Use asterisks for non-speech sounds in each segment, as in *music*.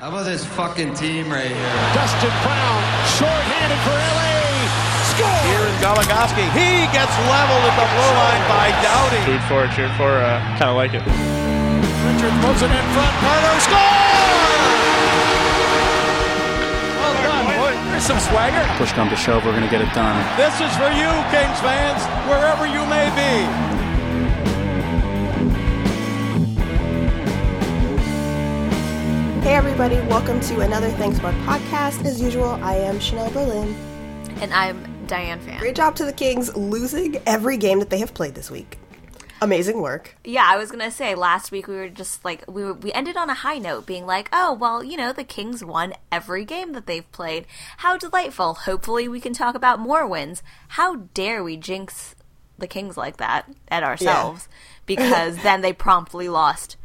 How about this fucking team right here? Dustin Brown, short-handed for LA. Score! Here is Goligoski. He gets leveled at the blue line by Doughty. Food for, it, cheered for, uh, kind of like it. Richard throws it in front. Carter score! Well done, boy. There's some swagger. Push come to shove, we're going to get it done. This is for you, Kings fans, wherever you may be. Hey everybody, welcome to another Thanks Bud podcast. As usual, I am Chanel Berlin. And I'm Diane Fan. Great job to the Kings losing every game that they have played this week. Amazing work. Yeah, I was gonna say last week we were just like we were we ended on a high note, being like, oh well, you know the Kings won every game that they've played. How delightful! Hopefully we can talk about more wins. How dare we jinx the Kings like that at ourselves? Because then they promptly lost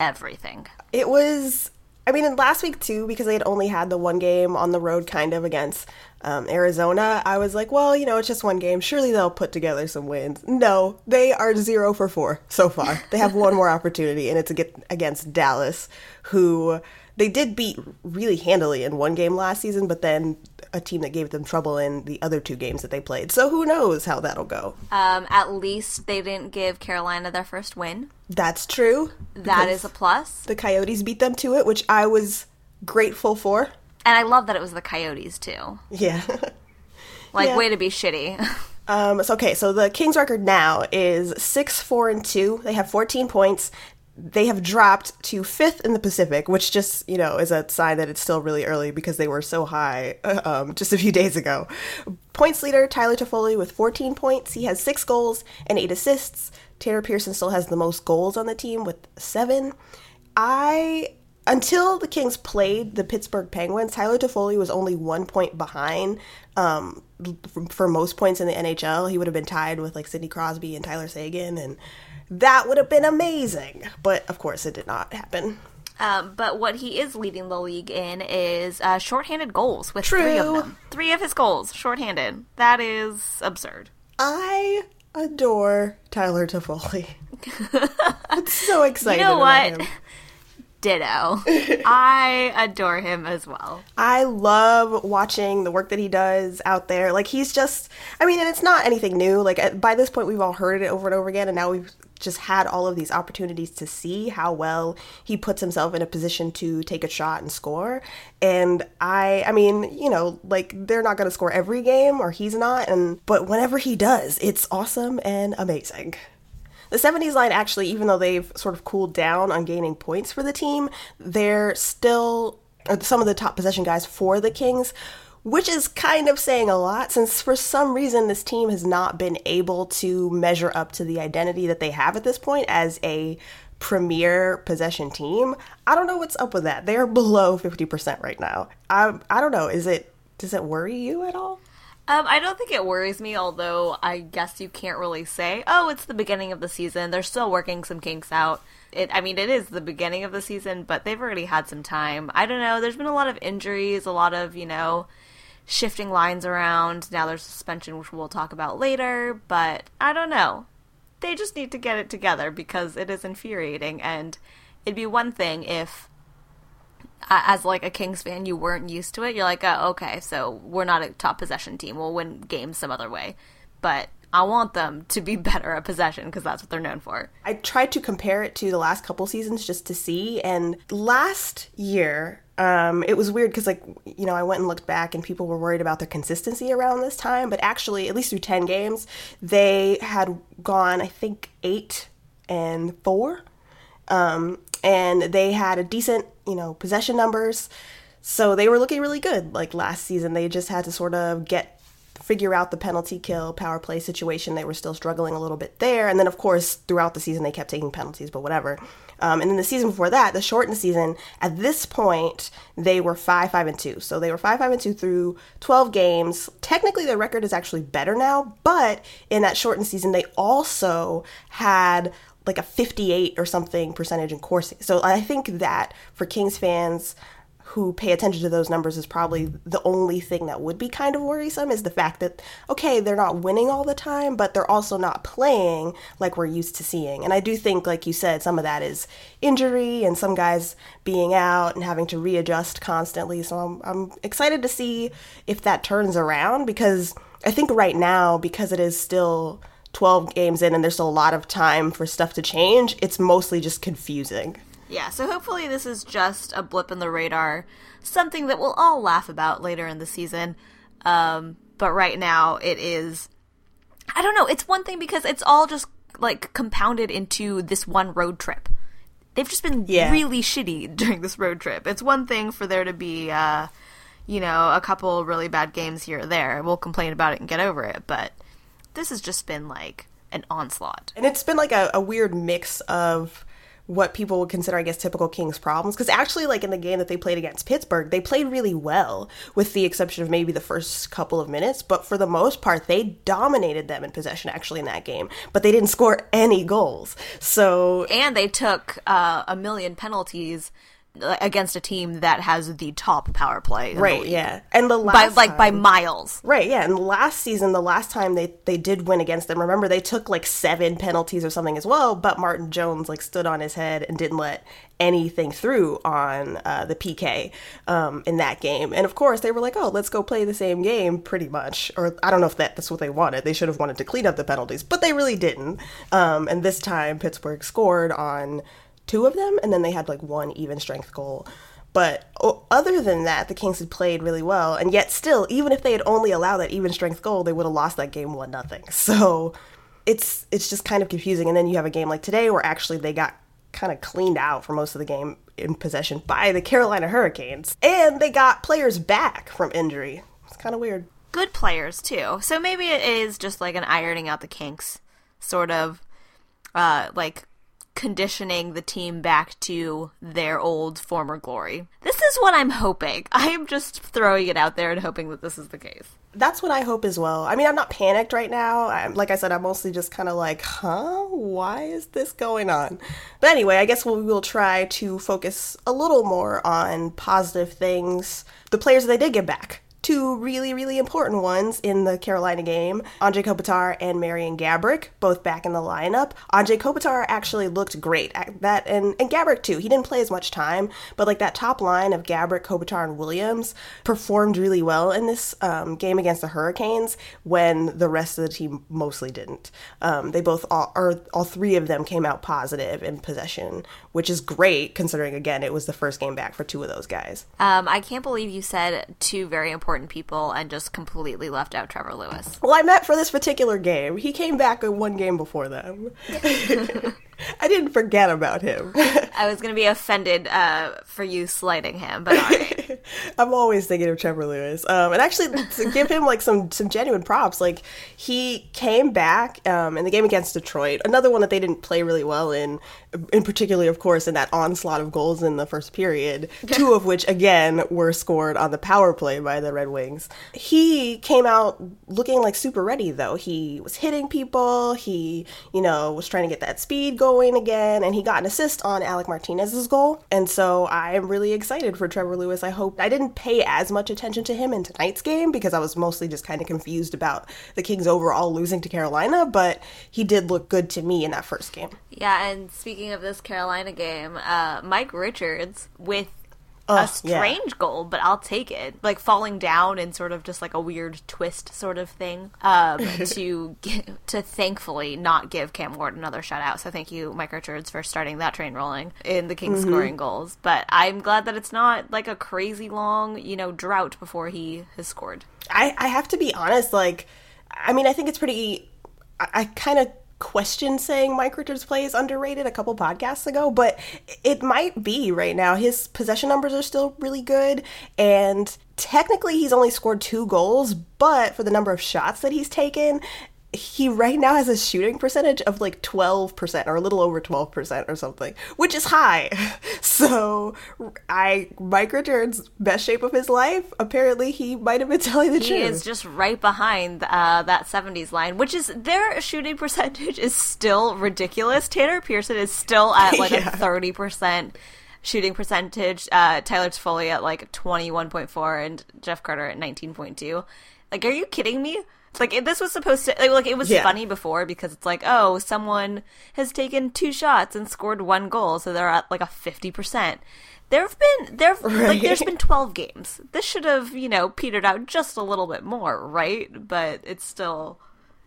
everything. It was, I mean, in last week too, because they had only had the one game on the road kind of against um, Arizona, I was like, well, you know, it's just one game. Surely they'll put together some wins. No, they are zero for four so far. They have one more opportunity, and it's against Dallas, who they did beat really handily in one game last season, but then a team that gave them trouble in the other two games that they played. So who knows how that'll go? Um, at least they didn't give Carolina their first win. That's true. That is a plus. the Coyotes beat them to it, which I was grateful for. And I love that it was the Coyotes too. Yeah. *laughs* Like, Yeah. way to be shitty. *laughs* um, so okay, so the Kings record now is six, four, and two. They have 14 points. They have dropped to fifth in the Pacific, which just you know is a sign that it's still really early because they were so high *laughs* um, just a few days ago. Points leader Tyler Toffoli with 14 points. He has six goals and eight assists. Tanner Pearson still has the most goals on the team with seven. I until the Kings played the Pittsburgh Penguins, Tyler Toffoli was only one point behind um, for, for most points in the NHL. He would have been tied with like Sidney Crosby and Tyler Seguin, and that would have been amazing. But of course, it did not happen. Um, but what he is leading the league in is uh, shorthanded goals with three of them. Three of his goals shorthanded. That is absurd. I adore Tyler Toffoli. *laughs* it's so exciting. You know what? him. Ditto. *laughs* I adore him as well. I love watching the work that he does out there. Like he's just, I mean, and it's not anything new. Like at- by this point, we've all heard it over and over again, and now we've just had all of these opportunities to see how well he puts himself in a position to take a shot and score. And I, I mean, you know, like they're not going to score every game, or he's not, and but whenever he does, it's awesome and amazing. The 70s line actually, even though they've sort of cooled down on gaining points for the team, they're still some of the top possession guys for the Kings, which is kind of saying a lot since for some reason this team has not been able to measure up to the identity that they have at this point as a premier possession team. I don't know what's up with that. They're below 50% right now. I I don't know. Is it does it worry you at all? Um, I don't think it worries me, although I guess you can't really say, oh, it's the beginning of the season. They're still working some kinks out. It, I mean, it is the beginning of the season, but they've already had some time. I don't know. There's been a lot of injuries, a lot of, you know, shifting lines around. Now there's suspension, which we'll talk about later, but I don't know. They just need to get it together because it is infuriating, and it'd be one thing if as like a Kings fan, you weren't used to it. You're like, oh, okay, so we're not a top possession team. We'll win games some other way. But I want them to be *laughs* better at possession because that's what they're known for. I tried to compare it to the last couple seasons just to see. And last year, um, it was weird because, like, you know, I went and looked back and people were worried about their consistency around this time. But actually, at least through 10 games, they had gone, I think, eight and four. Um, and they had a decent, you know, possession numbers. So they were looking really good. Like last season, they just had to sort of get figure out the penalty kill power play situation. They were still struggling a little bit there, and then of course throughout the season they kept taking penalties, but whatever. Um, and then the season before that, the shortened season, at this point they were five, five, and two. So they were five, five, and two through twelve games. Technically, their record is actually better now, but in that shortened season, they also had like a 58 or something percentage in coursing. So I think that for Kings fans who pay attention to those numbers is probably the only thing that would be kind of worrisome is the fact that okay they're not winning all the time but they're also not playing like we're used to seeing. And i do think like you said some of that is injury and some guys being out and having to readjust constantly. So i'm, I'm excited to see if that turns around because i think right now because it is still 12 games in and there's still a lot of time for stuff to change it's mostly just confusing Yeah, so hopefully this is just a blip in the radar, something that we'll all laugh about later in the season. Um, but right now it is I don't know, it's one thing because it's all just like compounded into this one road trip. They've just been Yeah. really shitty *laughs* during this road trip. It's one thing for there to be uh you know, a couple really bad games here or there. We'll complain about it and get over it, but this has just been like an onslaught. And it's been like a, a weird mix of what people would consider, I guess, typical Kings problems. Because actually, like in the game that they played against Pittsburgh, they played really well, with the exception of maybe the first couple of minutes. But for the most part, they dominated them in possession actually in that game. But they didn't score any goals. So and they took uh, a million penalties against a team that has the top power play. right, yeah. And the By last like by miles. Right, yeah. And last season, the last time they they did win against them, remember they took like seven penalties or something as well. But Martin Jones like stood on his head and didn't let anything through on uh, the PK um, in that game. And of course, they were like, "Oh, let's go play the same game," pretty much. Or I don't know if that that's what they wanted. They should have wanted to clean up the penalties, but they really didn't. Um, and this time, Pittsburgh scored on two of them, and then they had like one even strength goal. But other than that, the Kings had played really well, and yet still, even if they had only allowed that even strength goal, they would have lost that game one nothing. *laughs* So it's it's just kind of confusing. And then you have a game like today where actually they got kind of cleaned out for most of the game in possession by the Carolina Hurricanes, and they got players back from injury. It's kind of weird. Good players too. So maybe it is just like an ironing out the kinks, sort of, uh, like conditioning the team back to their old former glory. This is what I'm hoping. *laughs* I am just throwing it out there and hoping that this is the case. That's what I hope as well. I mean, I'm not panicked right now. I'm, like I said, I'm mostly just kind of like, huh? Why is this going on? But anyway, I guess we'll, we'll try to focus a little more on positive things. The players that they did get back. Two really, really important ones in the Carolina game. Andre Kopitar and Marian Gaborik, both back in the lineup. Andre Kopitar actually looked great. That and, and Gaborik too. He didn't play as much time, but like that top line of Gaborik, Kopitar, and Williams performed really well in this um, game against the Hurricanes when the rest of the team mostly didn't. Um, they both all, or all three of them came out positive in possession, which is great considering again it was the first game back for two of those guys. Um, I can't believe you said two very important people and just completely left out Trevor Lewis. Well, I meant for this particular game. He came back in one game before them. *laughs* I didn't forget about him. I was going to be offended uh, for you slighting him, but all right. *laughs* *laughs* I'm always thinking of Trevor Lewis. Um, and actually, to give him like some some genuine props, like he came back um, in the game against Detroit, another one that they didn't play really well in, in particular, of course, in that onslaught of goals in the first period, two of which again were scored on the power play by the Red Wings. He came out looking like super ready, though. He was hitting people. He, you know, was trying to get that speed going again, and he got an assist on Alec Martinez's goal. And so I'm really excited for Trevor Lewis. I hope I didn't pay as much attention to him in tonight's game because I was mostly just kind of confused about the Kings overall losing to Carolina, but he did look good to me in that first game. Yeah, and speaking of this Carolina game, uh, Mike Richards with Ugh, a yeah. strange goal, but I'll take it. Like falling down in sort of just like a weird twist sort of thing. Um, *laughs* to to thankfully not give Cam Ward another shutout. So thank you, Mike Richards, for starting that train rolling in the Kings scoring goals. But I'm glad that it's not like a crazy long, you know, drought before he has scored. I, I have to be honest, like, I mean, I think it's pretty. I, I kind of questioned saying Mike Richards' play is underrated a couple podcasts ago, but it might be right now. His possession numbers are still really good, and technically he's only scored two goals, but for the number of shots that he's taken, he right now has a shooting percentage of like 12% or a little over 12% or something, which is high. *laughs* So, I Mike Richards best shape of his life, apparently he might have been telling the He truth. He is just right behind uh, that 70s line, which is their shooting *laughs* percentage is still ridiculous. Tanner Pearson is still at like *laughs* Yeah. a 30% shooting percentage. Uh, Tyler Toffoli at like 21.4 and Jeff Carter at 19.2. Like, are you kidding me? Like this was supposed to like, like it was Yeah. funny before because it's like oh someone has taken two shots and scored one goal so they're at like a 50%. There've been there like there's been 12 games. This should have, you know, petered out just a little bit more, right? But it's still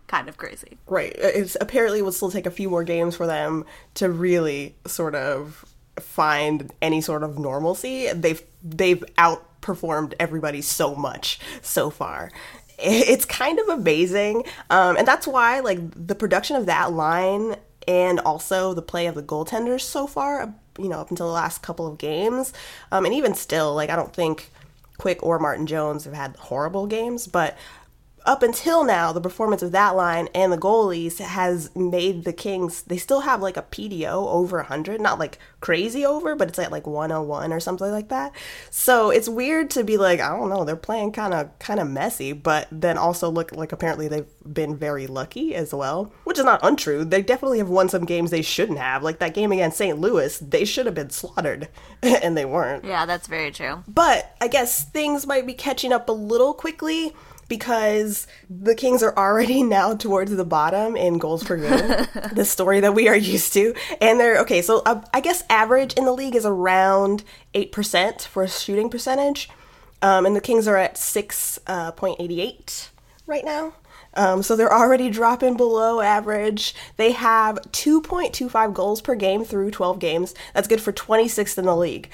kind of crazy. Right. Uh, it's apparently it will still take a few more games for them to really sort of find any sort of normalcy. They've they've outperformed everybody so much so far. *laughs* It's kind of amazing, um, and that's why like the production of that line and also the play of the goaltenders so far, you know, up until the last couple of games, um, and even still, like I don't think Quick or Martin Jones have had horrible games, but up until now, the performance of that line and the goalies has made the Kings. They still have like a PDO over 100, not like crazy over, but it's at like 101 or something like that. So it's weird to be like, I don't know, they're playing kind of kind of messy, but then also look like apparently they've been very lucky as well, which is not untrue. They definitely have won some games they shouldn't have, like that game against St. Louis. They should have been slaughtered, *laughs* and they weren't. Yeah, that's very true. But I guess things might be catching up a little quickly because the Kings are already *laughs* now towards the bottom in goals per game, *laughs* the story that we are used to. And they're okay, so uh, I guess average in the league is around 8% for a shooting percentage. Um, and the Kings are at 6.88 right now. Um, so they're already dropping below average. They have 2.25 goals per game through 12 games. That's good for 26th in the league.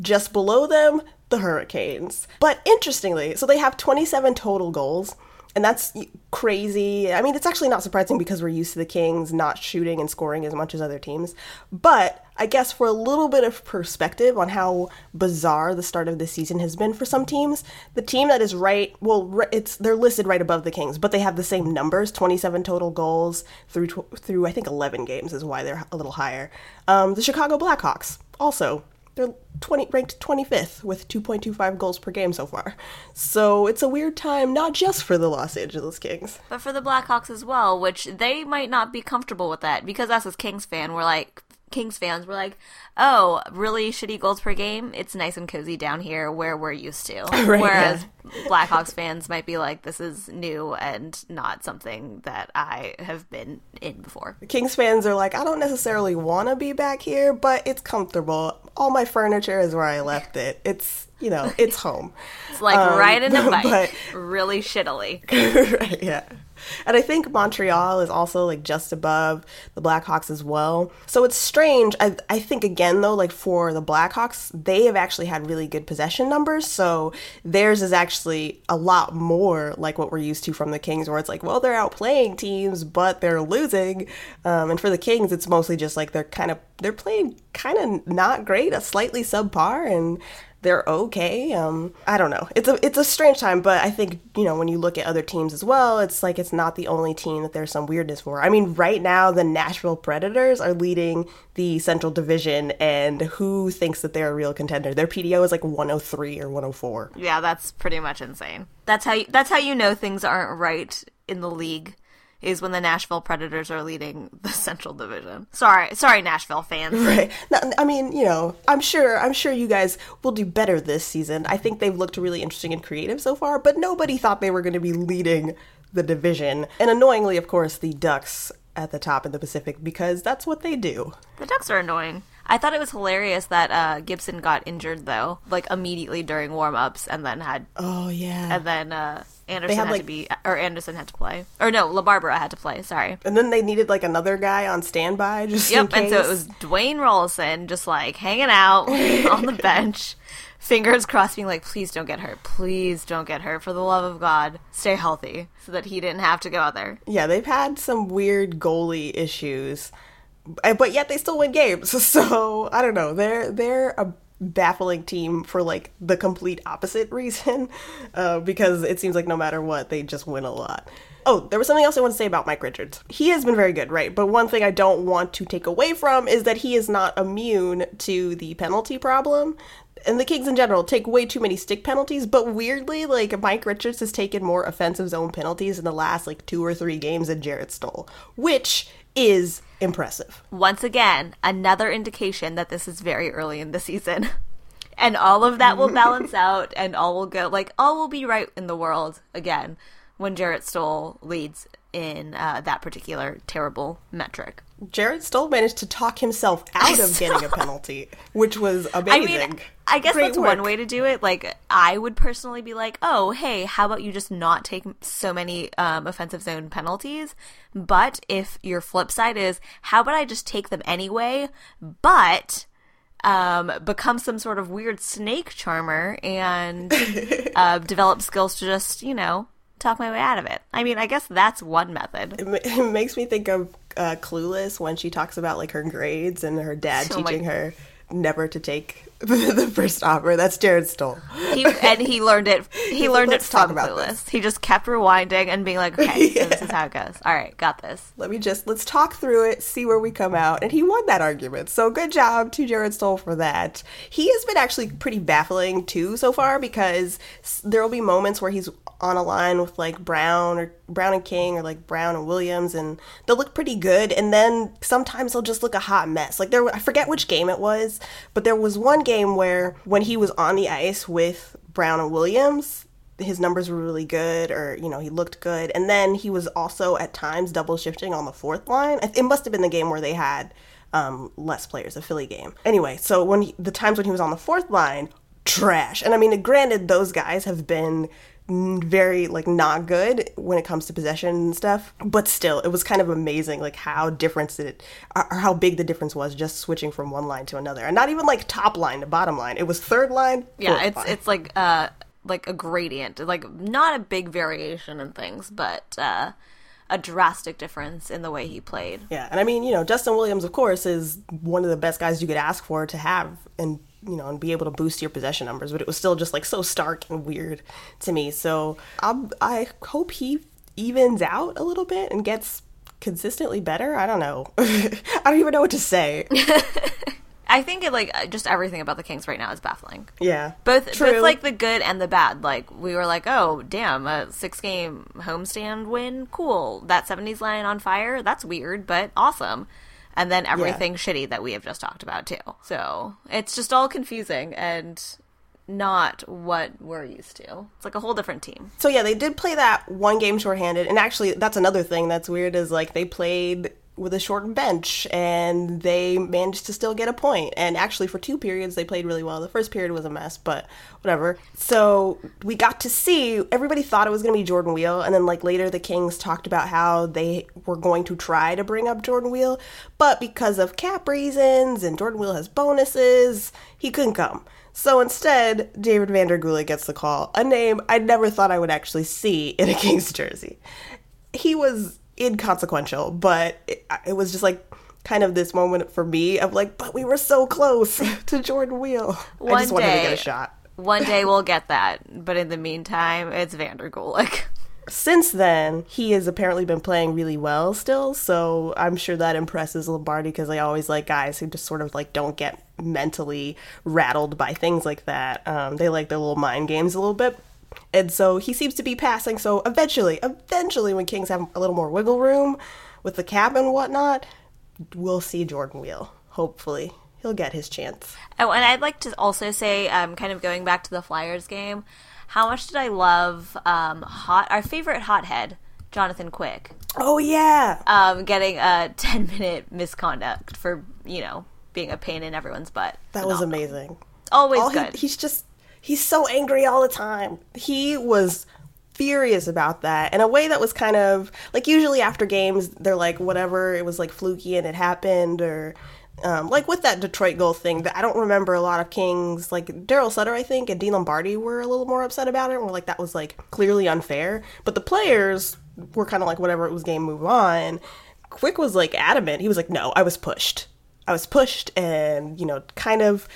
Just below them, the Hurricanes. But interestingly, so they have 27 total goals, and that's crazy. I mean, it's actually not surprising because we're used to the Kings not shooting and scoring as much as other teams. But I guess for a little bit of perspective on how bizarre the start of the season has been for some teams, the team that is right, well, it's they're listed right above the Kings, but they have the same numbers, 27 total goals through through I think 11 games is why they're a little higher. Um, the Chicago Blackhawks also they're 20 ranked 25th with 2.25 goals per game so far. So it's a weird time not just for the Los Angeles Kings. But for the Blackhawks as well, which they might not be comfortable with that because us as Kings fan, we're like Kings fans, we're like, oh, really shitty goals per game. It's nice and cozy down here where we're used to. *laughs* Right, Whereas Blackhawks *laughs* fans might be like, this is new and not something that I have been in before. Kings fans are like, I don't necessarily want to be back here, but it's comfortable. All my furniture is where I left it. It's, you know, it's *laughs* home. It's like Um, riding a bike, but- really shittily. right, yeah. And I think Montreal is also like just above the Blackhawks as well. So it's strange. I, I think again though, like for the Blackhawks, they have actually had really good possession numbers. So theirs is actually a lot more like what we're used to from the Kings, where it's like, well, they're outplaying teams, but they're losing. Um, and for the Kings, it's mostly just like they're kind of they're playing kind of not great, a slightly subpar, and they're okay. Um, I don't know. It's a it's a strange time, but I think you know when you look at other teams as well, it's like it's not the only team that there's some weirdness for. I mean, right now the Nashville Predators are leading the Central Division, and who thinks that they're a real contender? Their PDO is like 103 or 104. Yeah, that's pretty much insane. That's how you, that's how you know things aren't right in the league is when the Nashville Predators are leading the *laughs* Central Division. Sorry, sorry Nashville fans. *laughs* Right. Now, I mean, you know, I'm sure I'm sure you guys will do better this season. I think they've looked really interesting and creative so far, but nobody thought they were going to be leading the division. And annoyingly, of course, the Ducks at the top in the Pacific because that's what they do. The Ducks are annoying. I thought it was hilarious that uh, Gibson got injured though, like immediately during warm-ups and then had Oh yeah. and then uh, Andersen had, had, like- to be or Andersen had to play. Or no, LaBarbera had to play, sorry. And then they needed like another guy on standby just in Yep, and so it was Dwayne Roloson just like hanging out *laughs* on the *laughs* bench, fingers crossed, being like, "Please don't get hurt. Please don't get hurt. For the love of God, stay healthy," so that he didn't have to go out there. Yeah, they've had some weird goalie issues, but yet they still win games. *laughs* So I don't know. They're they're a baffling team for like the complete opposite *laughs* reason, uh, because it seems like no matter what, they just win a lot. Oh, there was something else I want to say about Mike Richards. He has been very good, right? But one thing I don't want to take away from is that he is not immune to the penalty problem. And the Kings in general take way too many stick penalties, but weirdly, like Mike Richards has taken more offensive zone penalties in the last like two or three games than Jarrett Stoll, which is impressive. Once again, another indication that this is very early in the season. *laughs* And all of that will balance *laughs* out and all will go like all will be right in the world again when Jarrett Stoll leads in uh, that particular terrible metric. Jarrett Stoll managed to talk himself out of *laughs* getting a penalty, which was amazing. I mean, I guess Great that's one way to do it. Like, I would personally be like, oh, hey, how about you just not take so many um, offensive zone penalties? But if your flip side is, how about I just take them anyway, but um, become some sort of weird snake charmer and *laughs* uh, develop skills to just, you know, talk my way out of it. I mean, I guess that's one method. It ma- *laughs* it makes me think of uh, Clueless when she talks about like her grades and her dad Oh my- teaching her never to take *laughs* the first offer. That's Jarrett Stoll. He, and he learned it. He learned it talk from about Clueless. this. He just kept rewinding and being like, "Okay, so *laughs* this is how it goes. All right, got this." Let me just let's talk through it, see where we come out, and he won that argument. So good job to Jarrett Stoll for that. He has been actually pretty baffling too so far because there will be moments where he's on a line with like Brown or Brown and King or like Brown and Williams, and they'll look pretty good, and then sometimes they'll just look a hot mess. Like there, I forget which game it was, but there was one game where when he was on the ice with Brown and Williams, his numbers were really good or you know he looked good. And then he was also at times double shifting on the fourth line. It must have been the game where they had um, less players a philly game. Anyway so when he, the times when he was on the fourth line trash. And i mean granted those guys have been very like not good when it comes to possession and stuff but still it was kind of amazing like how difference it or how big the difference was just switching from one line to another and not even like top line to bottom line it was third line Yeah, it's line. it's like uh like a gradient, like not a big variation in things, but uh, a drastic difference in the way he played. Yeah, and I mean, you know, Justin Williams, of course, is one of the best guys you could ask for to have and you know and be able to boost your possession numbers. But it was still just like so stark and weird to me. So I'm, I hope he evens out a little bit and gets consistently better. I don't know. *laughs* I don't even know what to say. *laughs* I think it like uh, just everything about the Kings right now is baffling. Yeah, Both True. both like the good and the bad. Like we were like, oh damn, a six game homestand win, cool. That seventies line on fire, that's weird, but awesome. And then everything shitty that we have just talked about too. So it's just all confusing and not what we're used to. It's like a whole different team. So yeah, they did play that one game shorthanded, and actually, that's another thing that's weird is like they played with a shortened bench and they managed to still get a point. And actually, for two periods, they played really well. The first period was a mess, but whatever. So we got to see everybody thought it was going to be Jordan Weal, and then like later, the Kings talked about how they were going to try to bring up Jordan Weal, but because of cap reasons and Jordan Weal has bonuses, he couldn't come. So instead, David Van der Gulik gets the call, a name I never thought I would actually see in a *laughs* Kings jersey. He was inconsequential, but it, it was just like kind of this moment for me of like, but we were so close *laughs* to Jordan Weal. I One just wanted to get a shot. One day we'll get that, but in the meantime, it's Van der Gulik. Since then, he has apparently been playing really well still, so I'm sure that impresses Lombardi because I always like guys who just sort of like don't get mentally rattled by things like that. Um, they like their little mind games a little bit. And so he seems to be passing. So eventually, eventually, when Kings have a little more wiggle room with the cap and whatnot, we'll see Jordan Weal. Hopefully, he'll get his chance. Oh, and I'd like to also say, um, kind of going back to the Flyers game, how much did I love um, hot our favorite hothead, Jonathan Quick, Oh yeah, um, getting a ten minute misconduct for you know being a pain in everyone's butt. that was amazing. Always all he- good. he's just he's so angry all the time. He was furious about that in a way that was kind of like usually after games they're like whatever it was like fluky and it happened or um, like with that Detroit goal thing, that I don't remember a lot of Kings like Darryl Sutter, I think, and Dean Lombardi were a little more upset about it. And were like that was like clearly unfair, but the players were kind of like whatever it was, game move on. Quick was like adamant. He was like, no, I was pushed. I was pushed, and you know, kind of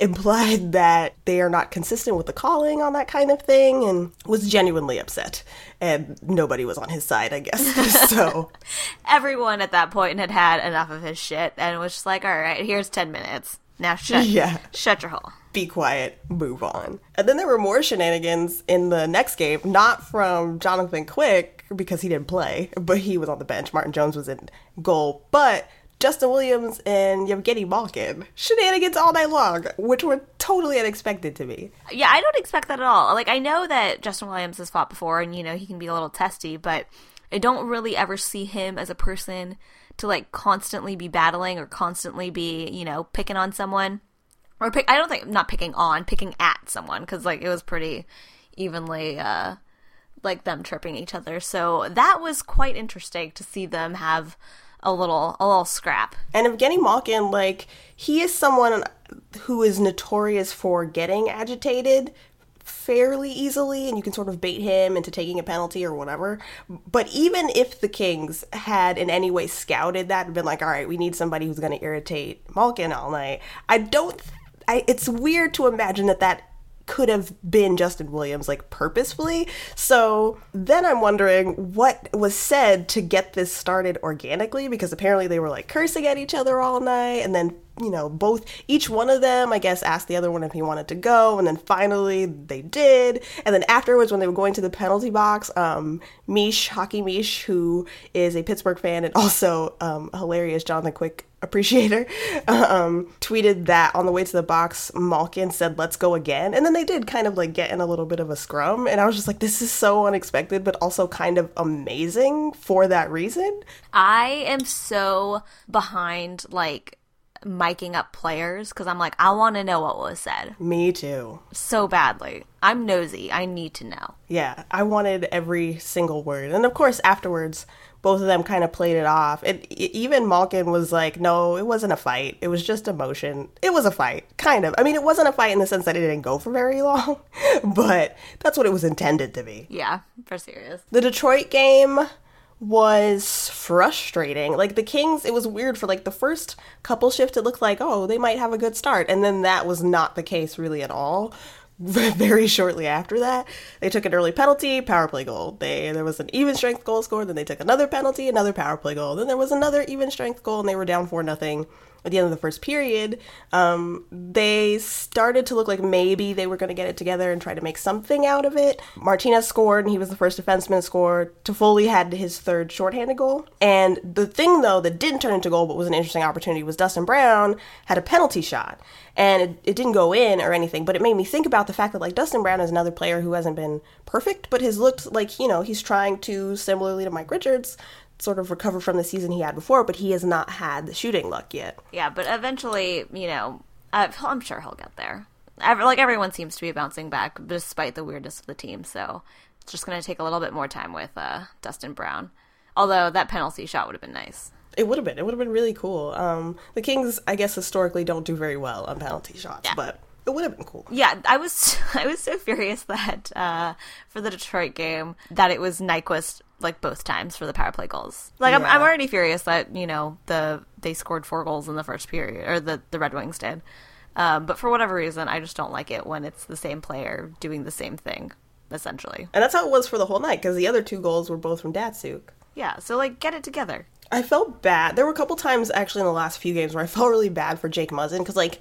implied *laughs* that they are not consistent with the calling on that kind of thing and was genuinely upset and nobody was on his side i guess *laughs* so *laughs* Everyone at that point had had enough of his shit and was just like, all right, here's ten minutes. Now shut, Yeah. shut your hole. be quiet move on and then there were more shenanigans in the next game not from jonathan quick because he didn't play but he was on the bench martin jones was in goal but Justin Williams and Evgeni Malkin. Shenanigans all night long, which were totally unexpected to me. Yeah, I don't expect that at all. Like, I know that Justin Williams has fought before and, you know, he can be a little testy, but I don't really ever see him as a person to, like, constantly be battling or constantly be, you know, picking on someone. Or pick, I don't think, not picking on, picking at someone, because, like, it was pretty evenly, uh, like them tripping each other. So that was quite interesting to see them have a little a little scrap. And Evgeni Malkin, like, he is someone who is notorious for getting agitated fairly easily and you can sort of bait him into taking a penalty or whatever. But even if the Kings had in any way scouted that and been like, all right, we need somebody who's going to irritate Malkin all night, I don't. I, it's weird to imagine that that could have been Justin Williams like purposefully. So then I'm wondering what was said to get this started organically because apparently they were like cursing at each other all night and then you know, both each one of them, I guess, asked the other one if he wanted to go, and then finally they did. And then afterwards, when they were going to the penalty box, um, Mish, Hockey Mish, who is a Pittsburgh fan and also um, hilarious Jonathan Quick appreciator, *laughs* um, tweeted that on the way to the box, Malkin said, "Let's go again," and then they did kind of like get in a little bit of a scrum, and I was just like, "This is so unexpected, but also kind of amazing for that reason." I am so behind like miking up players because I'm like, I want to know what was said Me too. so badly. I'm nosy. I need to know. Yeah, I wanted every single word. And of course, afterwards, both of them kind of played it off. And even Malkin was like, no, it wasn't a fight. It was just emotion. It was a fight, kind of. I mean, it wasn't a fight in the sense that it didn't go for very *laughs* long, but that's what it was intended to be. Yeah, for serious. The Detroit game was frustrating. Like the Kings, it was weird for like the first couple shifts. It looked like oh they might have a good start, and then that was not the case really at all. *laughs* Very shortly after that, they took an early penalty, power play goal. They there was an even strength goal scored. Then they took another penalty, another power play goal. Then there was another even strength goal, and they were down four nothing at the end of the first period, um, they started to look like maybe they were going to get it together and try to make something out of it. Martinez scored, and he was the first defenseman to score. Toffoli had his third shorthanded goal. And the thing, though, that didn't turn into goal but was an interesting opportunity was Dustin Brown had a penalty shot. And it, it didn't go in or anything, but it made me think about the fact that, like, Dustin Brown is another player who hasn't been perfect, but has looked like, you know, he's trying to, similarly to Mike Richards, sort of recover from the season he had before, but he has not had the shooting luck yet. Yeah, but eventually, you know, uh, I'm sure he'll get there. Like everyone seems to be bouncing back despite the weirdness of the team, so it's just going to take a little bit more time with uh, Dustin Brown. Although that penalty shot would have been nice. It would have been. It would have been really cool. Um, the Kings, I guess, historically don't do very well on penalty shots, Yeah. but it would have been cool. Yeah, I was *laughs* I was so furious that uh, for the Detroit game that it was Nyquist like both times for the power play goals. Like I'm, I'm already furious that you know the they scored four goals in the first period or the the Red Wings did. Um, but for whatever reason, I just don't like it when it's the same player doing the same thing essentially. And that's how it was for the whole night because the other two goals were both from Datsyuk. Yeah, so like get it together. I felt bad. There were a couple times actually in the last few games where I felt really bad for Jake Muzzin because like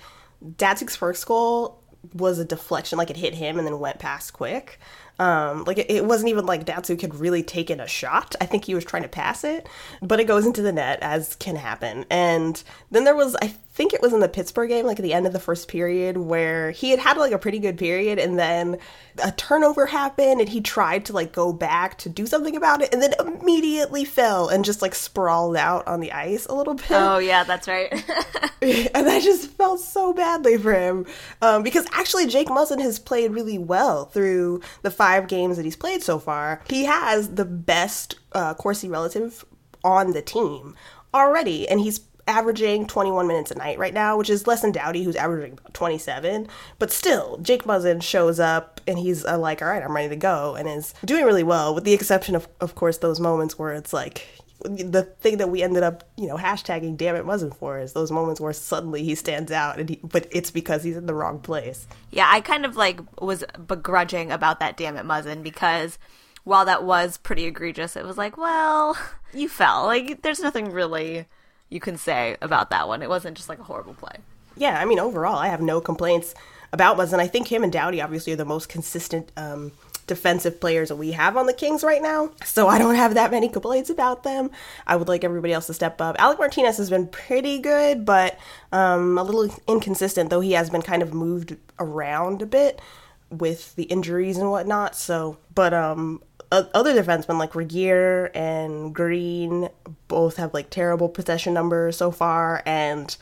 Datsyuk's first goal was a deflection, like it hit him and then went past quick. Um, like it, it wasn't even like Datsyuk had really taken a shot. I think he was trying to pass it, but it goes into the net as can happen. And then there was, I think it was in the Pittsburgh game, like at the end of the first period, where he had had like a pretty good period, and then a turnover happened, and he tried to like go back to do something about it, and then immediately fell and just like sprawled out on the ice a little bit Oh yeah, that's right. *laughs* *laughs* and I just felt so badly for him um, because actually Jake Muzzin has played really well through the five games that he's played so far. He has the best uh, Corsi relative on the team already, and he's averaging 21 minutes a night right now, which is less than Doughty, who's averaging about 27. But still, Jake Muzzin shows up and he's uh, like, all right, I'm ready to go, and is doing really well, with the exception of, of course, those moments where it's like, the thing that we ended up, you know, hashtagging "damn it Muzzin" for is those moments where suddenly he stands out, and he, but it's because he's in the wrong place. Yeah, I kind of like was begrudging about that damn it Muzzin because while that was pretty egregious, it was like, well, *laughs* you fell. Like there's nothing really you can say about that one. It wasn't just like a horrible play. Yeah, I mean, overall, I have no complaints about Muzzin. I think him and Doughty obviously are the most consistent um, defensive players that we have on the Kings right now. So I don't have that many complaints about them. I would like everybody else to step up. Alec Martinez has been pretty good, but um, a little inconsistent, though he has been kind of moved around a bit with the injuries and whatnot. So, but um, other defensemen like Regehr and Green both have like terrible possession numbers so far, and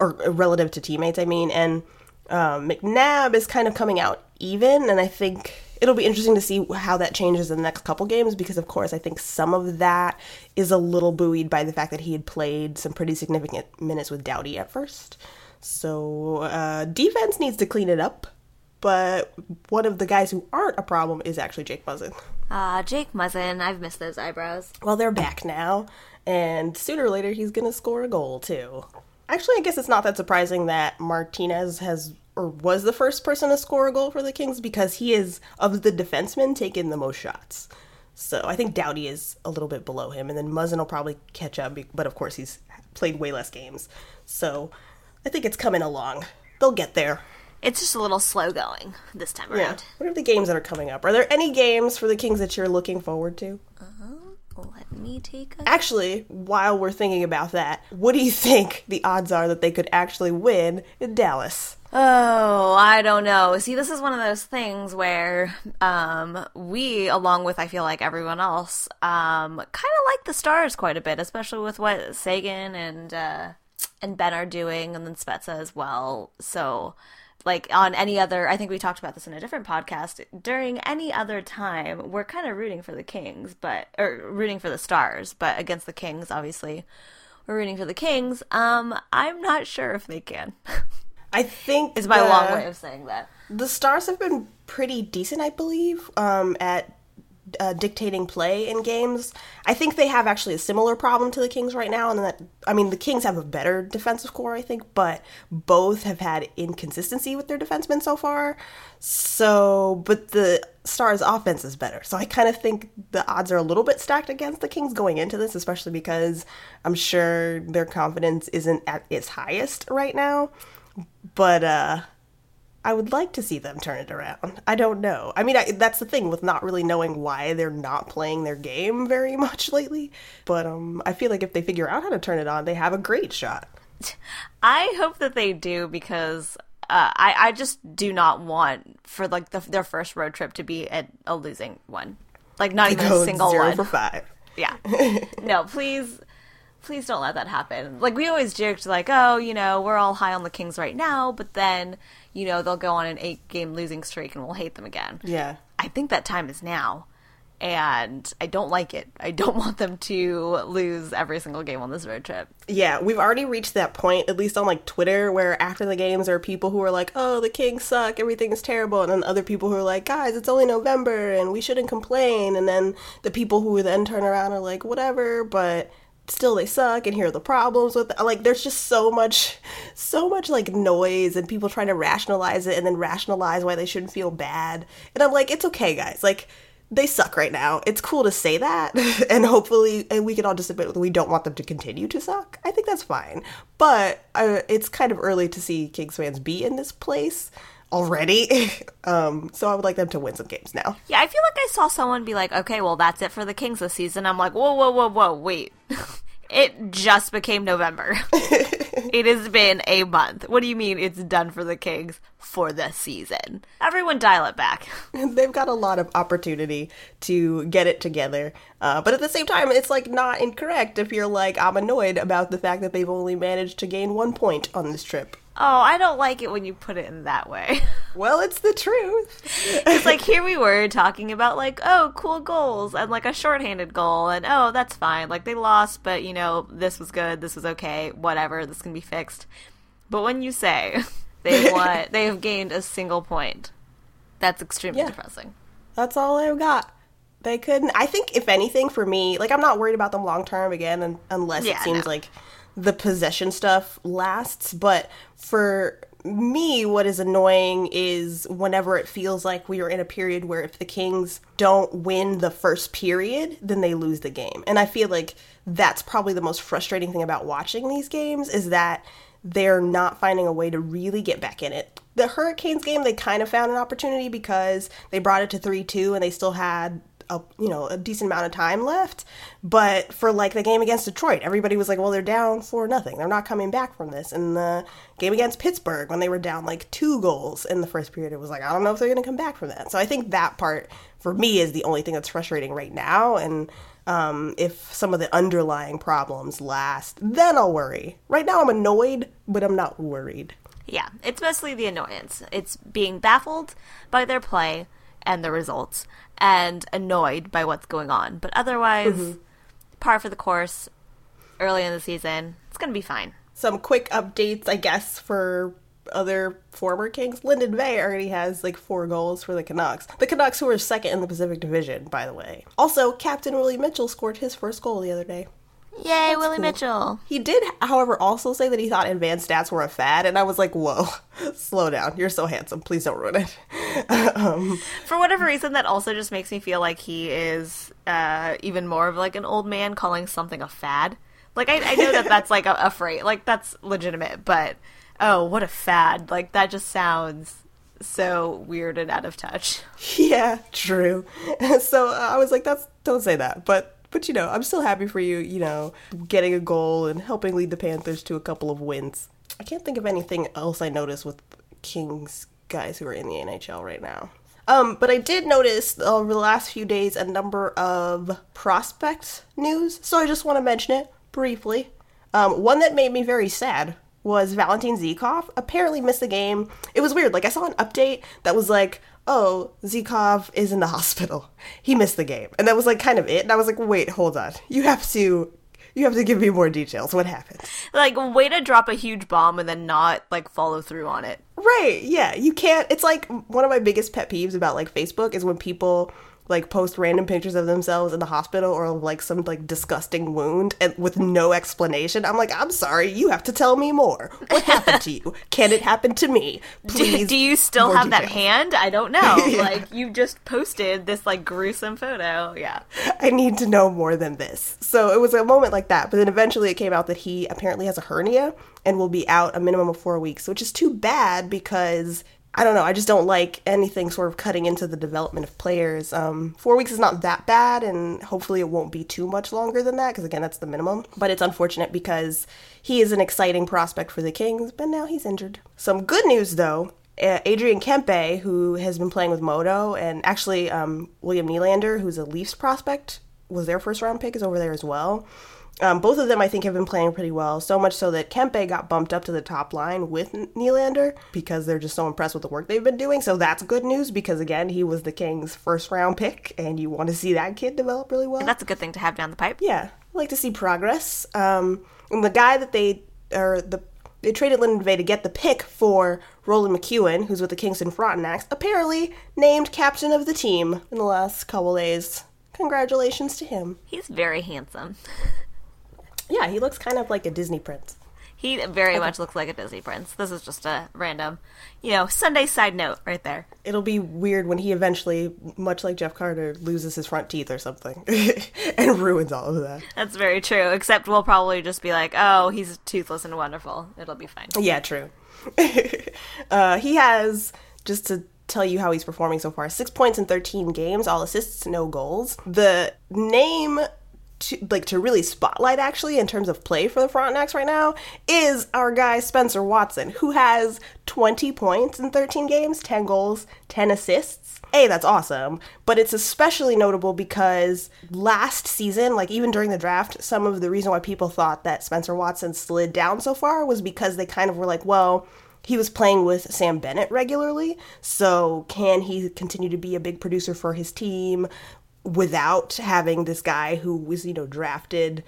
or relative to teammates, I mean, and um, McNabb is kind of coming out even, and I think it'll be interesting to see how that changes in the next couple games because, of course, I think some of that is a little buoyed by the fact that he had played some pretty significant minutes with Doughty at first. So uh, defense needs to clean it up, but one of the guys who aren't a problem is actually Jake Muzzin. Ah, uh, Jake Muzzin, I've missed those eyebrows. Well, they're back now, and sooner or later he's gonna score a goal too. Actually, I guess it's not that surprising that Martinez has or was the first person to score a goal for the Kings because he is of the defensemen taking the most shots. So I think Doughty is a little bit below him, and then Muzzin will probably catch up. But of course, he's played way less games, so I think it's coming along. They'll get there. It's just a little slow going this time around. Yeah. What are the games that are coming up? Are there any games for the Kings that you're looking forward to? Uh-huh. Let me take a. Actually, while we're thinking about that, what do you think the odds are that they could actually win in Dallas? Oh, I don't know. See, this is one of those things where um, we, along with I feel like everyone else, um, kind of like the Stars quite a bit, especially with what Seguin and uh, and Benn are doing, and then Spezza as well. So like on any other i think we talked about this in a different podcast during any other time we're kind of rooting for the kings but or rooting for the stars but against the kings obviously we're rooting for the kings. Um i'm not sure if they can. *laughs* I think is my the, long way of saying that. the stars have been pretty decent i believe um at uh, dictating play in games. I think they have actually a similar problem to the Kings right now, and that I mean the Kings have a better defensive core, I think, but both have had inconsistency with their defensemen so far. So, but the Stars' offense is better, so I kind of think the odds are a little bit stacked against the Kings going into this, especially because I'm sure their confidence isn't at its highest right now. But uh I would like to see them turn it around. I don't know. I mean, I, that's the thing with not really knowing why they're not playing their game very *laughs* much lately. But um, I feel like if they figure out how to turn it on, they have a great shot. *laughs* I hope that they do because uh, I I just do not want for like the, their first road trip to be a, a losing one, like not even a single zero one. for five. Yeah, *laughs* no, please please don't let that happen. Like we always joked, like, oh, you know, we're all high on the Kings right now, but then you know, they'll go on an eight game losing streak and we'll hate them again. Yeah. I think that time is now. And I don't like it. I don't *laughs* want them to lose every single game on this road trip. Yeah, we've already reached that point, at least on like Twitter, where after the games there are people who are like, oh, the Kings suck, everything's terrible. And then other people who are like, guys, it's only November and we shouldn't complain. And then the people who then turn around are like, whatever, but still they suck and here are the problems with it. like there's just so much so much like noise and people trying to rationalize it and then rationalize why they shouldn't feel bad. And i'm like it's okay guys. Like they suck right now. It's cool to say that *laughs* and hopefully and we can all just admit we don't want them to continue to suck. I think that's fine. But uh, it's kind of early to see kings fans be in this place already. *laughs* um, so I would like them to win some games now. Yeah, I feel like I saw someone be like, okay, well, that's it for the Kings this season. I'm like, whoa, whoa, whoa, whoa, wait. *laughs* it just became November. *laughs* it has been a month. What do you mean it's done for the Kings for the season? Everyone dial it back. They've got a lot of opportunity to get it together. Uh, but at the same time, it's like not incorrect if you're like, I'm annoyed about the fact that they've only managed to gain one point on this trip. Oh, I don't like it when you put it in that way. *laughs* Well, it's the truth. it's like *laughs* here we were talking about like, oh, cool goals and like a shorthanded goal and oh, that's fine. Like they lost, but you know, this was good, this was okay, whatever, this can be fixed. But when you say *laughs* they want they have gained a single point, that's extremely yeah. depressing. That's all I've got. They couldn't I think if anything for me, like I'm not worried about them long term again unless yeah, it seems no. like the possession stuff lasts, but for me, what is annoying is whenever it feels like we are in a period where if the Kings don't win the first period, then they lose the game. And I feel like that's probably the most frustrating thing about watching these games is that they're not finding a way to really get back in it The Hurricanes game, they kind of found an opportunity because they brought it to 3 2 and they still had a you know a decent amount of time left. But for like the game against Detroit, everybody was like, well, they're down for nothing. They're not coming back from this. And the game against Pittsburgh, when they were down like two goals in the first period, it was like I don't know if they're going to come back from that. So I think that part for me is the only thing that's frustrating right now. And um, if some of the underlying problems last, then I'll worry. Right now, I'm annoyed, but I'm not worried. Yeah, it's mostly the annoyance. It's being baffled by their play and the results and annoyed by what's going on. But otherwise, Mm-hmm. par for the course early in the season. It's going to be fine. Some quick updates, I guess, for other former Kings. Linden Vey already has like four goals for the Canucks. The Canucks, who are second in the Pacific Division, by the way. Also, Captain Willie Mitchell scored his first goal the other day. Yay, Willie cool. Mitchell. He did, however, also say that he thought advanced stats were a fad, and I was like, whoa, *laughs* slow down. You're so handsome. Please don't ruin it. *laughs* um, For whatever reason, that also just makes me feel like he is uh, even more of like an old man calling something a fad. Like, I, I know that that's like a, a phrase, like, that's legitimate, but oh, what a fad. Like, that just sounds so weird and out of touch. *laughs* yeah, true. so uh, I was like, that's, don't say that. But but you know, I'm still happy for you, you know, getting a goal and helping lead the Panthers to a couple of wins. I can't think of anything else I noticed with Kings guys who are in the NHL right now. Um, but I did notice over the last few days a number of prospect news, so I just want to mention it briefly. Um, one that made me very sad was Valentin Zykov. Apparently missed the game. It was weird. Like I saw an update that was like, "Oh, Zykov is in the hospital. He missed the game," and that was like kind of it. And I was like, "Wait, hold on. You have to, you have to give me more details. What happened?" Like, way to drop a huge bomb and then not, like, follow through on it. Right. Yeah. You can't. It's like one of my biggest pet peeves about like Facebook is when people like post random pictures of themselves in the hospital or like some like disgusting wound and with no explanation. I'm like, I'm sorry. You have to tell me more. What happened to you? Can it happen to me? Please. *laughs* Do, do you still have that hand? I don't know. *laughs* Yeah. Like, you just posted this, like, gruesome photo. Yeah. I need to know more than this. So it was a moment like that, but then eventually it came out that he apparently has a hernia and will be out a minimum of four weeks, which is too bad because I don't know. I just don't like anything sort of cutting into the development of players. Um, four weeks is not that bad, and hopefully it won't be too much longer than that because again, that's the minimum. But it's unfortunate because he is an exciting prospect for the Kings, but now he's injured. Some good news though Adrian Kempe, who has been playing with MoDo, and actually um, William Nylander, who's a Leafs prospect, was their first round pick, is over there as well. Um, both of them, I think, have been playing pretty well. So much so that Kempe got bumped up to the top line with Nylander because they're just so impressed with the work they've been doing. So that's good news because, again, he was the Kings' first round pick, and you want to see that kid develop really well. That's a good thing to have down the pipe. Yeah, I like to see progress. Um, and the guy that they or the they traded Linden Vey to get the pick for Roland McKeown, who's with the Kingston Frontenacs, apparently named captain of the team in the last couple days. Congratulations to him. He's very handsome. *laughs* Yeah, he looks kind of like a Disney prince. He very much looks like a Disney prince. This is just a random, you know, Sunday side note right there. It'll be weird when he eventually, much like Jeff Carter, loses his front teeth or something *laughs* and ruins all of that. That's very true. Except we'll probably just be like, oh, he's toothless and wonderful. It'll be fine. Yeah, true. *laughs* uh, he has, just to tell you how he's performing so far, six points in 13 games, all assists, no goals. The name. To, like to really spotlight actually in terms of play for the Frontenacs right now is our guy Spencer Watson who has 20 points in 13 games, 10 goals, 10 assists. Hey, that's awesome, but it's especially notable because last season, like even during the draft, some of the reason why people thought that Spencer Watson slid down so far was because they kind of were like, well, he was playing with Sam Bennett regularly, so can he continue to be a big producer for his team without having this guy who was, you know, drafted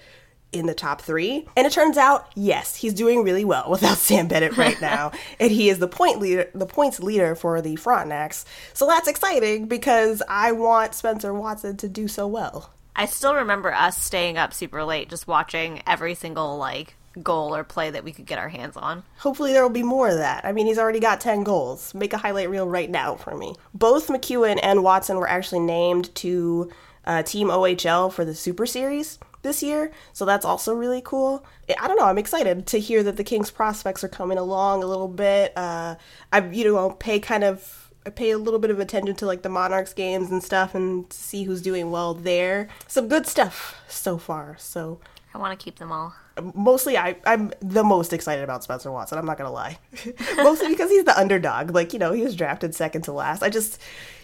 in the top three. And it turns out, yes, he's doing really well *laughs* without Sam Bennett right *laughs* now. and he is the point leader the points leader for the Frontenacs. So that's exciting because I want Spencer Watson to do so well. I still remember us staying up super late just watching every single, like, goal or play that we could get our hands on. Hopefully there will be more of that. I mean, he's already got 10 goals. Make a highlight reel right now for me. Both McKeown and Watson were actually named to uh, Team OHL for the Super Series. this year, so that's also really cool. I don't know. I'm excited to hear that the Kings prospects are coming along a little bit. Uh, I you know pay kind of I pay a little bit of attention to like the Monarchs games and stuff and see who's doing well there. Some good stuff so far. So I want to keep them all. mostly I, I'm the most excited about Spencer Watson. I'm not gonna lie, *laughs* mostly because he's the underdog. Like you know, he was drafted second to last. I just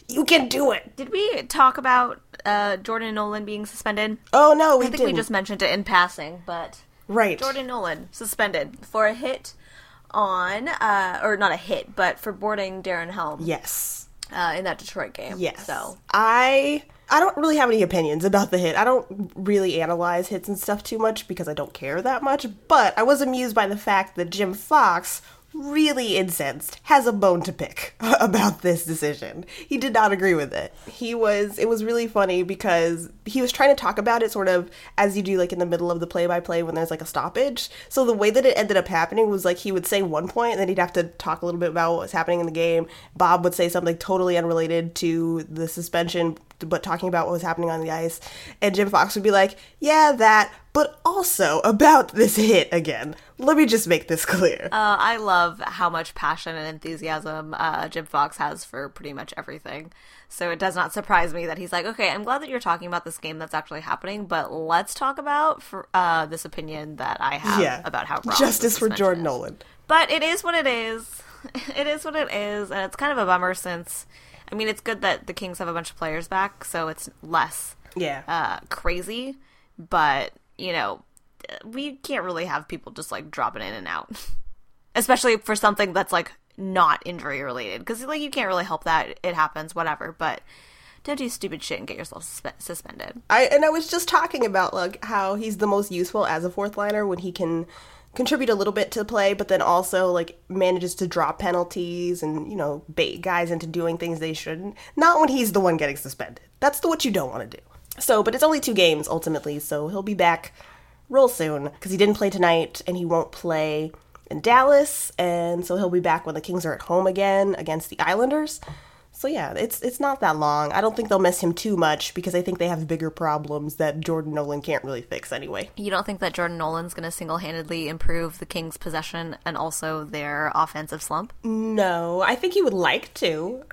you can do it. Did we talk about uh, Jordan Nolan being suspended? Oh no, we I think didn't. we just mentioned it in passing, but right. Jordan Nolan suspended for a hit on, uh, or not a hit, but for boarding Darren Helm Yes. Uh, in that Detroit game. Yes. So I I don't really have any opinions about the hit. I don't really analyze hits and stuff too much because I don't care that much, but I was amused by the fact that Jim Fox really incensed has a bone to pick *laughs* about this decision. He did not agree with it. He was it was really funny because he was trying to talk about it sort of as you do like in the middle of the play by play when there's like a stoppage. So the way that it ended up happening was like he would say one point and then he'd have to talk a little bit about what was happening in the game. Bob would say something totally unrelated to the suspension but talking about what was happening on the ice. And Jim Fox would be like, "Yeah, that, but also about this hit again. Let me just make this clear." uh, I love how much passion and enthusiasm uh, Jim Fox has for pretty much everything. So it does not surprise me that he's like, okay, I'm glad that you're talking about this game that's actually happening, but let's talk about for, uh, this opinion that I have yeah, about how wrong justice for Jordan is. Nolan. But it is what it is. *laughs* It is what it is, and it's kind of a bummer since, I mean, it's good that the Kings have a bunch of players back, so it's less Yeah. uh, crazy. But you know, we can't really have people just like dropping in and out, *laughs* especially for something that's like not injury related, because like you can't really help that. It happens, whatever. But don't do stupid shit and get yourself suspe- suspended. I and I was just talking about like how he's the most useful as a fourth liner when he can contribute a little bit to the play, but then also like manages to drop penalties and you know bait guys into doing things they shouldn't. Not when he's the one getting suspended. That's the, what you don't want to do. So, but it's only two games ultimately, so he'll be back real soon because he didn't play tonight and he won't play in Dallas, and so he'll be back when the Kings are at home again against the Islanders. So yeah, it's it's not that long. I don't think they'll miss him too much because I think they have bigger problems that Jordan Nolan can't really fix anyway. You don't think that Jordan Nolan's going to single handedly improve the Kings' possession and also their offensive slump? No, I think he would like to.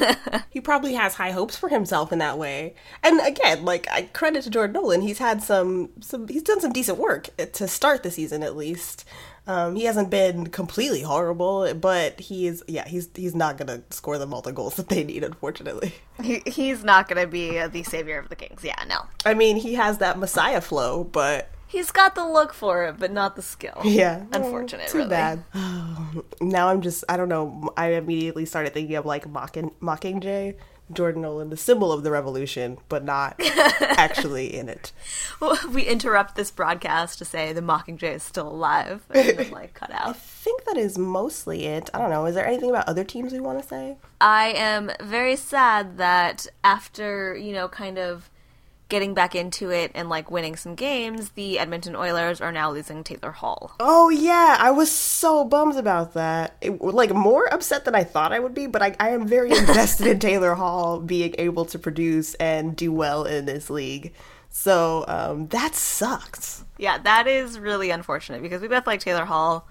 *laughs* he probably has high hopes for himself in that way. And again, like I credit to Jordan Nolan, he's had some some he's done some decent work to start the season at least. Um, he hasn't been completely horrible, but he is yeah, he's he's not gonna score them all the goals *laughs* that they need, unfortunately. He, he's not going to be the savior of the Kings. Yeah, no. I mean, he has that Messiah flow, but He's got the look for it, but not the skill. *laughs* yeah, Unfortunate, Too really. bad. *sighs* now I'm just I don't know. I immediately started thinking of like Mocking Mockingjay, Jordan Nolan, the symbol of the revolution, but not *laughs* actually in it. Well, We interrupt this broadcast to say the Mockingjay is still alive and then, *laughs* like, cut out. I think that is mostly it. I don't know. Is there anything about other teams we want to say? I am very sad that after, you know, kind of getting back into it and, like, winning some games, the Edmonton Oilers are now losing Taylor Hall. Oh yeah, I was so bummed about that. It, like more upset than I thought I would be, but I, I am very *laughs* invested in Taylor Hall being able to produce and do well in this league. So um, that sucks. Yeah, that is really unfortunate because we both like Taylor Hall.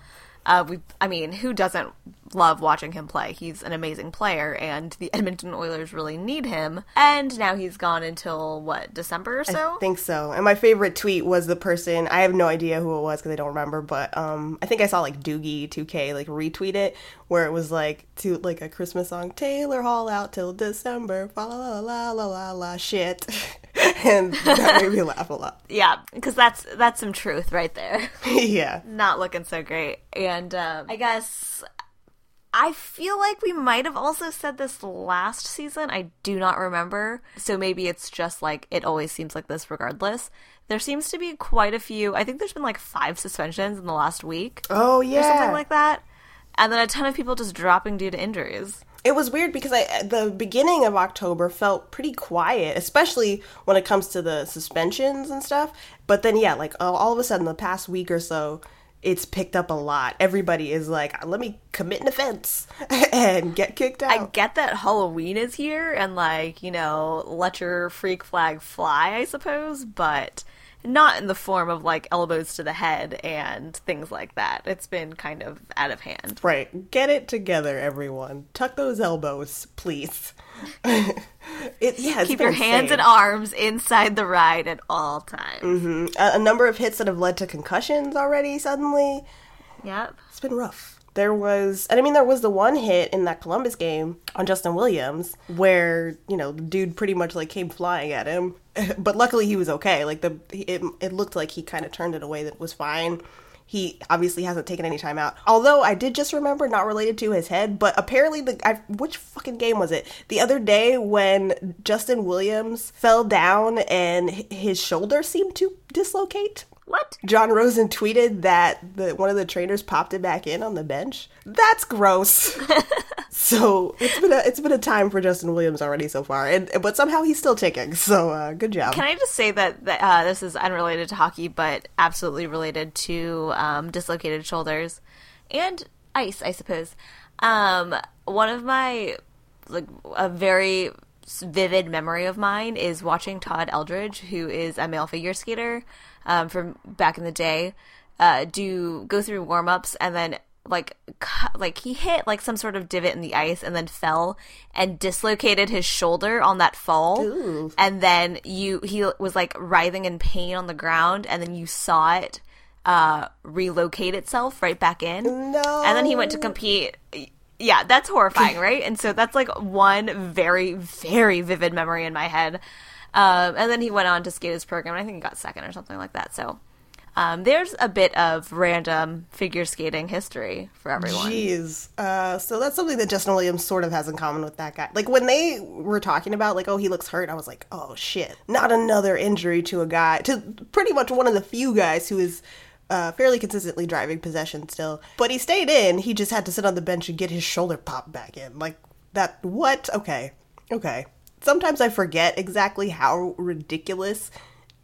Uh, we, I mean, who doesn't love watching him play? He's an amazing player, and the *laughs* Edmonton Oilers really need him. And now he's gone until what December or so. I think so. And my favorite tweet was the person I have no idea who it was because I don't remember, but um, I think I saw like Doogie 2K like retweet it where it was like to like a Christmas song, Taylor Hall out till December, la la la la la la shit, *laughs* and that made me laugh a lot. *laughs* yeah, because that's that's some truth right there. yeah. Not looking so great. And um, I guess I feel like we might have also said this last season. I do not remember. So maybe it's just like it always seems like this regardless. There seems to be quite a few. I think there's been like five suspensions in the last week Oh or yeah. something like that. And then a ton of people just dropping due to injuries. It was weird because I the beginning of October felt pretty quiet, especially when it comes to the suspensions and stuff. But then yeah, like all of a sudden the past week or so, it's picked up a lot. Everybody is like, "Let me commit an offense *laughs* and get kicked out. I get that Halloween is here and like, you know, let your freak flag fly, I suppose, but not in the form of like elbows to the head and things like that. It's been kind of out of hand. Right. Get it together, everyone. Tuck those elbows, please. *laughs* it, yeah, it's Keep your hands insane. and arms inside the ride at all times. Mm-hmm. a, a number of hits that have led to concussions already suddenly. Yep. It's been rough. There was, and I mean, there was the one hit in that Columbus game on Justin Williams where, you know, the dude pretty much like came flying at him. *laughs* But luckily he was okay. Like, the, it, it looked like he kind of turned it away that was fine. He obviously hasn't taken any time out. Although I did just remember, not related to his head, but apparently the I, which fucking game was it? The other day when Justin Williams fell down and his shoulder seemed to dislocate. What? Jon Rosen tweeted that the one of the trainers popped it back in on the bench. That's gross. *laughs* so it's been a it's been a time for Justin Williams already so far, and but somehow he's still ticking. So uh, good job. Can I just say that, that uh, this is unrelated to hockey, but absolutely related to um, dislocated shoulders and ice, I suppose. Um, one of my like a very vivid memory of mine is watching Todd Eldredge, who is a male figure skater um, from back in the day, uh, do go through warm ups and then like cu- like he hit like some sort of divot in the ice and then fell and dislocated his shoulder on that fall. And then you he was like writhing in pain on the ground and then you saw it uh relocate itself right back in. No. and then he went to compete yeah that's horrifying *laughs* right and so that's like one very very vivid memory in my head um and then he went on to skate his program i think he got second or something like that so um, there's a bit of random figure skating history for everyone. Jeez. Uh, so that's something that Justin Williams sort of has in common with that guy. Like when they were talking about like, oh, he looks hurt, I was like, oh shit, not another injury to a guy, to pretty much one of the few guys who is uh, fairly consistently driving possession still. But he stayed in. He just had to sit on the bench and get his shoulder popped back in. Like that. What? Okay. Okay. Sometimes I forget exactly how ridiculous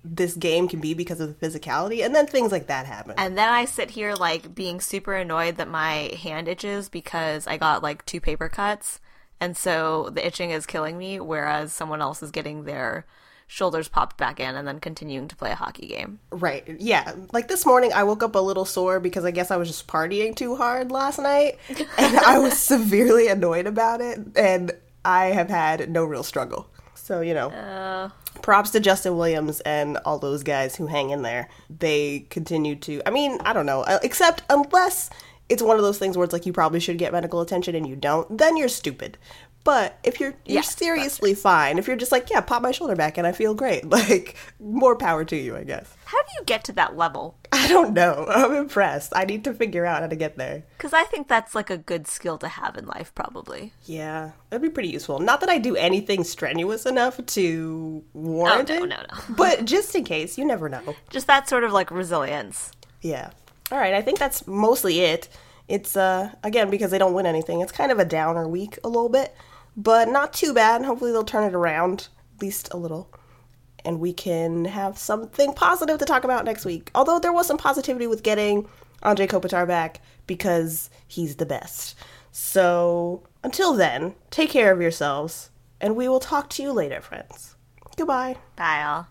this game can be because of the physicality, and then things like that happen. And then I sit here like being super annoyed that my hand itches because I got like two paper cuts. And so the itching is killing me, whereas someone else is getting their shoulders popped back in and then continuing to play a hockey game. Right. Yeah. Like this morning, I woke up a little sore because I guess I was just partying too hard last night. *laughs* And I was severely annoyed about it. And I have had no real struggle. So, you know, props to Justin Williams and all those guys who hang in there. They continue to, I mean, I don't know, uh, except unless it's one of those things where it's like you probably should get medical attention and you don't, then you're stupid. But if you're you're Yes, seriously fine, if you're just like, yeah, pop my shoulder back and I feel great, *laughs* like more power to you, I guess. How do you get to that level? I don't know. *laughs* I'm impressed. I need to figure out how to get there. Because I think that's like a good skill to have in life, probably. Yeah, that'd be pretty useful. Not that I do anything strenuous enough to warrant Oh, no, it, no, no. *laughs* but just in case, you never know. Just that sort of like resilience. Yeah. All right, I think that's mostly it. It's uh again because they don't win anything. It's kind of a downer week a little bit, but not too bad. Hopefully they'll turn it around at least a little. And we can have something positive to talk about next week. Although there was some positivity with getting Anze Kopitar back because he's the best. So, until then, take care of yourselves and we will talk to you later, friends. Goodbye. Bye, all.